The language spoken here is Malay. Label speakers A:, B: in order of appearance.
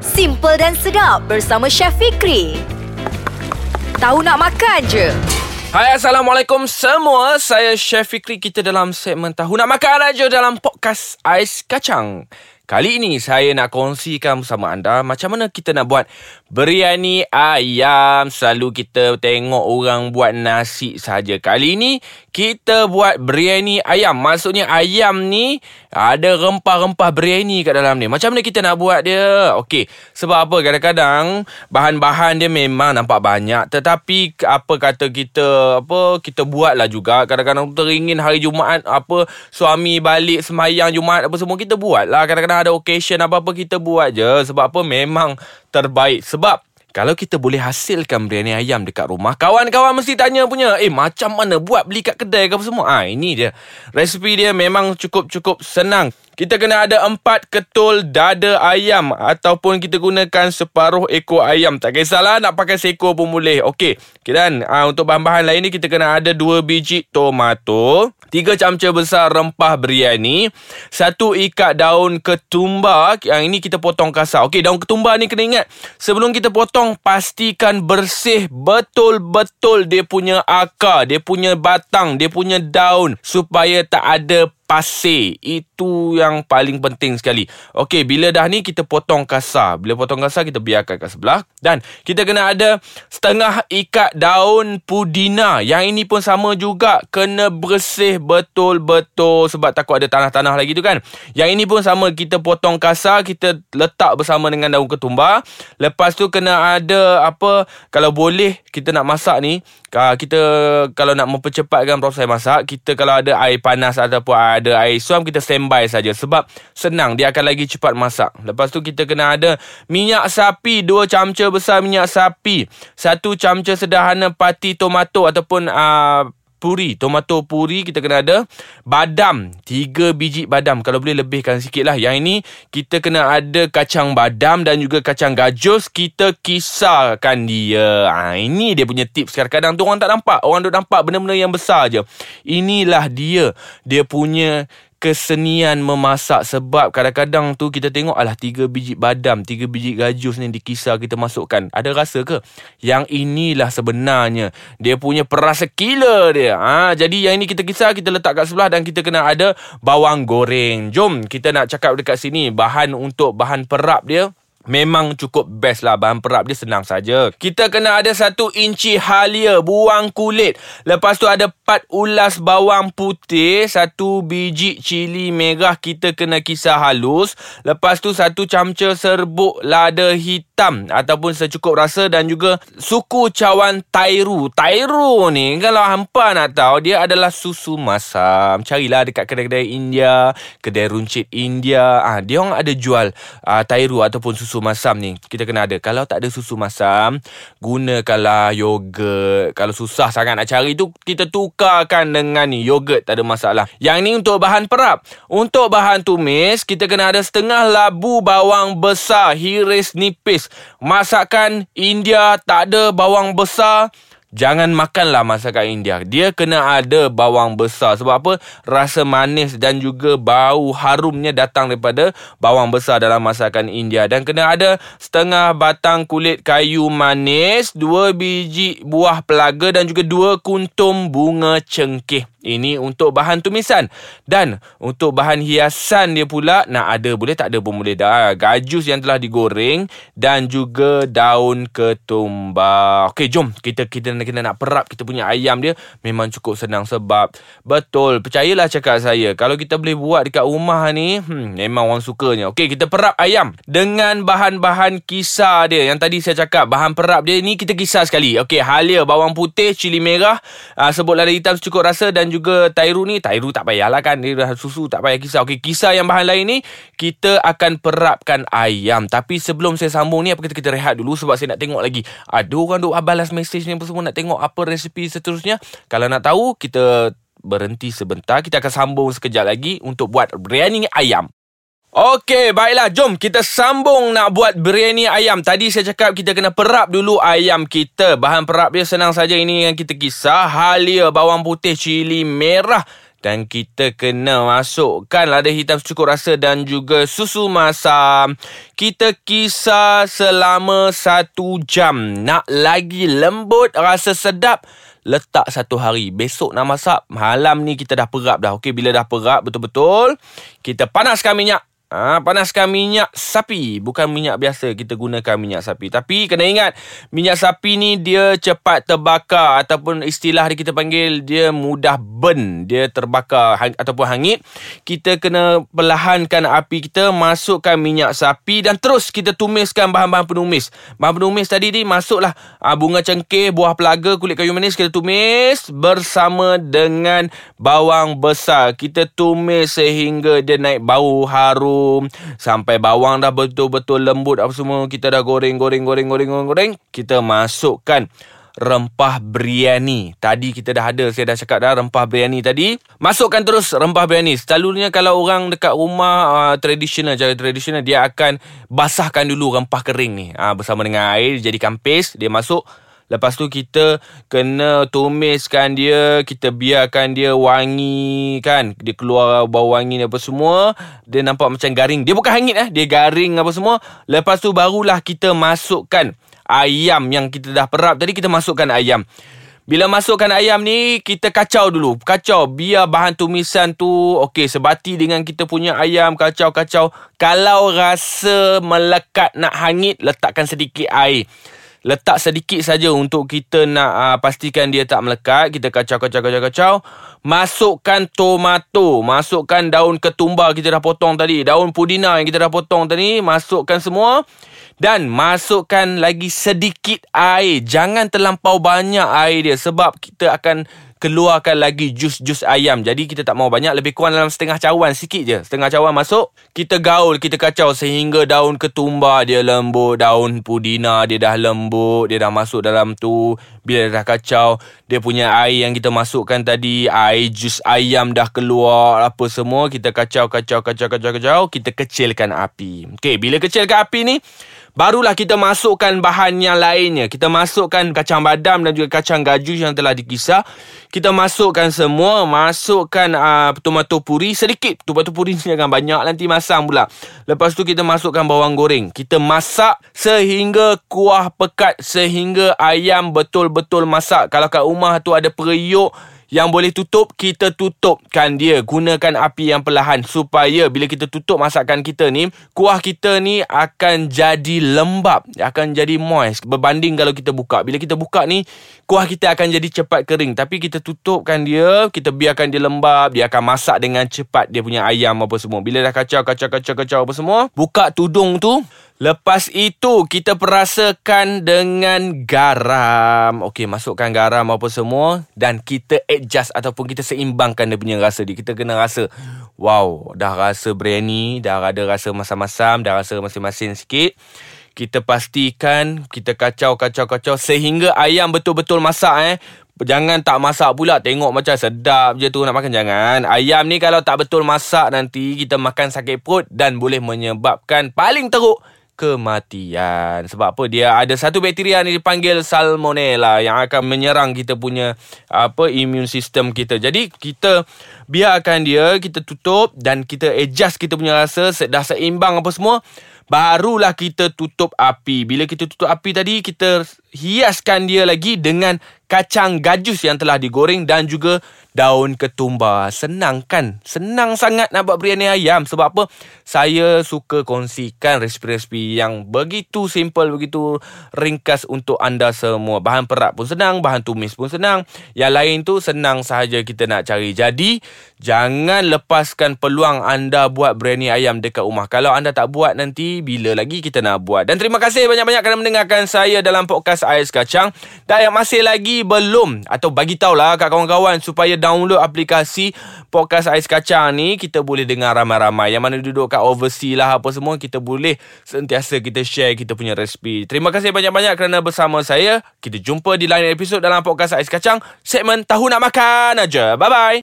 A: Simple dan sedap bersama Chef Fikri. Tahu nak makan je.
B: Hai Assalamualaikum semua Saya Chef Fikri Kita dalam segmen Tahu Nak Makan Aja Dalam podcast Ais Kacang Kali ini saya nak kongsikan bersama anda macam mana kita nak buat biryani ayam. Selalu kita tengok orang buat nasi saja. Kali ini kita buat biryani ayam. Maksudnya ayam ni ada rempah-rempah biryani kat dalam ni. Macam mana kita nak buat dia? Okey, sebab apa kadang-kadang bahan-bahan dia memang nampak banyak tetapi apa kata kita apa kita buatlah juga. Kadang-kadang teringin hari Jumaat apa suami balik semayang Jumaat apa semua kita buatlah. Kadang-kadang ada occasion apa-apa kita buat je Sebab apa memang terbaik. Sebab kalau kita boleh hasilkan biryani ayam dekat rumah Kawan-kawan mesti tanya punya Eh macam mana buat beli kat kedai ke apa semua? Ah Ini dia. Resipi dia memang cukup-cukup senang kita kena ada empat ketul dada ayam ataupun kita gunakan separuh ekor ayam. Tak kisahlah nak pakai seekor pun boleh. Okey. Okay, dan uh, untuk bahan-bahan lain ni kita kena ada dua biji tomato, tiga camca besar rempah biryani, satu ikat daun ketumbar. Yang ini kita potong kasar. Okey, daun ketumbar ni kena ingat. Sebelum kita potong, pastikan bersih betul-betul dia punya akar, dia punya batang, dia punya daun supaya tak ada pasir. Itu yang paling penting sekali. Okey, bila dah ni kita potong kasar. Bila potong kasar kita biarkan kat sebelah dan kita kena ada setengah ikat daun pudina. Yang ini pun sama juga kena bersih betul-betul sebab takut ada tanah-tanah lagi tu kan. Yang ini pun sama kita potong kasar, kita letak bersama dengan daun ketumbar. Lepas tu kena ada apa kalau boleh kita nak masak ni, kita kalau nak mempercepatkan proses masak, kita kalau ada air panas ataupun air ada air suam kita standby saja sebab senang dia akan lagi cepat masak. Lepas tu kita kena ada minyak sapi dua camca besar minyak sapi, satu camca sederhana pati tomato ataupun uh, puri Tomato puri kita kena ada Badam Tiga biji badam Kalau boleh lebihkan sikit lah. Yang ini Kita kena ada kacang badam Dan juga kacang gajus Kita kisarkan dia. Ha, Ini dia punya tips. Kadang-kadang tu orang tak nampak Orang duk nampak benda-benda yang besar je. Inilah dia. Dia punya kesenian memasak sebab kadang-kadang tu kita tengok alah tiga biji badam, tiga biji gajus ni dikisar kita masukkan. Ada rasa ke? Yang inilah sebenarnya dia punya perasa killer dia. Ha, jadi yang ini kita kisar, kita letak kat sebelah dan kita kena ada bawang goreng. Jom kita nak cakap dekat sini bahan untuk bahan perap dia. Memang cukup best lah Bahan perap dia senang saja. Kita kena ada satu inci halia Buang kulit. Lepas tu ada empat ulas bawang putih Satu biji cili merah Kita kena kisar halus. Lepas tu satu camca serbuk lada hitam Ataupun secukup rasa Dan juga suku cawan tairu. Tairu ni Kalau hampa nak tahu Dia adalah susu masam. Carilah dekat kedai-kedai India Kedai runcit India. Ah, Dia orang ada jual uh, tairu Ataupun susu susu masam ni kita kena ada. Kalau tak ada susu masam, gunakanlah yogurt. Kalau susah sangat nak cari tu, kita tukarkan dengan ni yogurt, tak ada masalah. Yang ni untuk bahan perap. Untuk bahan tumis, kita kena ada setengah labu bawang besar, hiris nipis. Masakan India tak ada bawang besar, Jangan makanlah masakan India. Dia kena ada bawang besar. Sebab apa? Rasa manis dan juga bau harumnya datang daripada bawang besar dalam masakan India. Dan kena ada setengah batang kulit kayu manis, dua biji buah pelaga dan juga dua kuntum bunga cengkeh. Ini untuk bahan tumisan Dan untuk bahan hiasan dia pula Nak ada boleh tak ada pun boleh dah Gajus yang telah digoreng Dan juga daun ketumbar Okey jom kita kita kita nak perap kita punya ayam dia Memang cukup senang sebab. Betul percayalah cakap saya Kalau kita boleh buat dekat rumah ni hmm, Memang orang sukanya. Okey kita perap ayam Dengan bahan-bahan kisar dia. Yang tadi saya cakap Bahan perap dia ni kita kisar sekali. Okey halia bawang putih Cili merah uh, Sebut lada hitam secukup rasa Dan juga Tairu ni. Tairu tak payahlah kan Dia dah susu tak payah kisah Okey kisah yang bahan lain ni Kita akan perapkan ayam. Tapi sebelum saya sambung ni Apa kita kita rehat dulu Sebab saya nak tengok lagi? Ada orang duk balas mesej ni Apa semua nak tengok Apa resepi seterusnya Kalau nak tahu Kita berhenti sebentar Kita akan sambung sekejap lagi Untuk buat biryani ayam Okey, baiklah. Jom kita sambung nak buat biryani ayam. Tadi saya cakap kita kena perap dulu ayam kita. Bahan perap dia senang saja. Ini yang kita kisah. Halia, bawang putih, cili merah Dan kita kena masukkan lada hitam cukup rasa dan juga susu masam. Kita kisar selama satu jam. Nak lagi lembut, rasa sedap, letak satu hari. Besok nak masak, malam ni kita dah perap dah. Okey, bila dah perap betul-betul, kita panaskan minyak. Ha, panaskan minyak sapi. Bukan minyak biasa Kita gunakan minyak sapi. Tapi kena ingat Minyak sapi ni Dia cepat terbakar. Ataupun istilah dia kita panggil Dia mudah burn. Dia terbakar hang, Ataupun hangit. Kita kena Perlahankan api kita Masukkan minyak sapi Dan terus kita tumiskan Bahan-bahan penumis. Bahan penumis tadi ni Masuklah ha, Bunga cengkeh Buah pelaga Kulit kayu manis Kita tumis Bersama dengan Bawang besar. Kita tumis Sehingga dia naik bau harum sampai bawang dah betul-betul lembut apa semua kita dah goreng goreng goreng goreng goreng goreng kita masukkan rempah biryani. Tadi kita dah ada, saya dah cakap dah rempah biryani tadi. Masukkan terus rempah biryani. Selalunya kalau orang dekat rumah uh, tradisional, cara tradisional, dia akan basahkan dulu rempah kering ni. Uh, bersama dengan air, jadikan paste, dia masuk. Lepas tu kita kena tumiskan dia, kita biarkan dia wangi kan. Dia keluar bau wangi apa semua. Dia nampak macam garing. Dia bukan hangit eh, dia garing apa semua. Lepas tu barulah kita masukkan ayam yang kita dah perap tadi kita masukkan ayam. Bila masukkan ayam ni kita kacau dulu. Kacau biar bahan tumisan tu okey sebati dengan kita punya ayam kacau-kacau. Kalau rasa melekat nak hangit letakkan sedikit air letak sedikit saja untuk kita nak uh, pastikan dia tak melekat. Kita kacau-kacau-kacau-kacau. Masukkan tomato. Masukkan daun ketumbar kita dah potong tadi. Daun pudina yang kita dah potong tadi. Masukkan semua. Dan masukkan lagi sedikit air. Jangan terlampau banyak air dia. Sebab kita akan keluarkan lagi jus-jus ayam. Jadi kita tak mau banyak, lebih kurang dalam setengah cawan sikit je. Setengah cawan masuk, kita gaul, kita kacau sehingga daun ketumbar dia lembut, daun pudina dia dah lembut, dia dah masuk dalam tu. Bila dah kacau, dia punya air yang kita masukkan tadi, air jus ayam dah keluar, apa semua, kita kacau, kacau, kacau, kacau, kacau, kita kecilkan api. Okey, bila kecilkan api ni, Barulah kita masukkan bahan yang lainnya. Kita masukkan kacang badam dan juga kacang gajus yang telah dikisar. Kita masukkan semua. Masukkan uh, tomato puri sedikit. Tomato puri ni jangan banyak nanti masam pula. Lepas tu kita masukkan bawang goreng. Kita masak sehingga kuah pekat. Sehingga ayam betul-betul masak. Kalau kat rumah tu ada periuk yang boleh tutup kita tutupkan dia. Gunakan api yang perlahan supaya bila kita tutup masakan kita ni kuah kita ni akan jadi lembap akan jadi moist. Berbanding kalau kita buka. Bila kita buka ni kuah kita akan jadi cepat kering. Tapi kita tutupkan dia kita biarkan dia lembap dia akan masak dengan cepat. Dia punya ayam apa semua. Bila dah kacau kacau kacau kacau apa semua buka tudung tu Lepas itu kita perasakan dengan garam. Okey, masukkan garam apa semua dan kita adjust ataupun kita seimbangkan dia punya rasa dia. Kita kena rasa wow, dah rasa biryani, dah ada rasa masam-masam, dah rasa masin-masin sikit. Kita pastikan kita kacau-kacau-kacau sehingga ayam betul-betul masak eh. Jangan tak masak pula Tengok macam sedap je tu Nak makan jangan Ayam ni kalau tak betul masak nanti Kita makan sakit perut Dan boleh menyebabkan Paling teruk kematian. Sebab apa? Dia ada satu bakteria ni dipanggil salmonella yang akan menyerang kita punya apa immune system kita. Jadi kita biarkan dia, kita tutup dan kita adjust kita punya rasa dah seimbang apa semua. Barulah kita tutup api. Bila kita tutup api tadi, kita hiaskan dia lagi dengan kacang gajus yang telah digoreng dan juga daun ketumbar. Senang kan? Senang sangat nak buat biryani ayam. Sebab apa? Saya suka kongsikan resipi-resipi yang begitu simple, begitu ringkas untuk anda semua. Bahan perak pun senang, bahan tumis pun senang. Yang lain tu senang sahaja kita nak cari. Jadi, jangan lepaskan peluang anda buat biryani ayam dekat rumah. Kalau anda tak buat nanti, bila lagi kita nak buat. Dan terima kasih banyak-banyak kerana mendengarkan saya dalam podcast Ais Kacang. Dan yang masih lagi belum atau bagi tahulah kat kawan-kawan supaya download aplikasi podcast Ais Kacang ni kita boleh dengar ramai-ramai yang mana duduk kat overseas lah apa semua kita boleh sentiasa kita share kita punya resipi. Terima kasih banyak-banyak kerana bersama saya. Kita jumpa di lain episod dalam podcast Ais Kacang segmen tahu nak makan aja. Bye bye.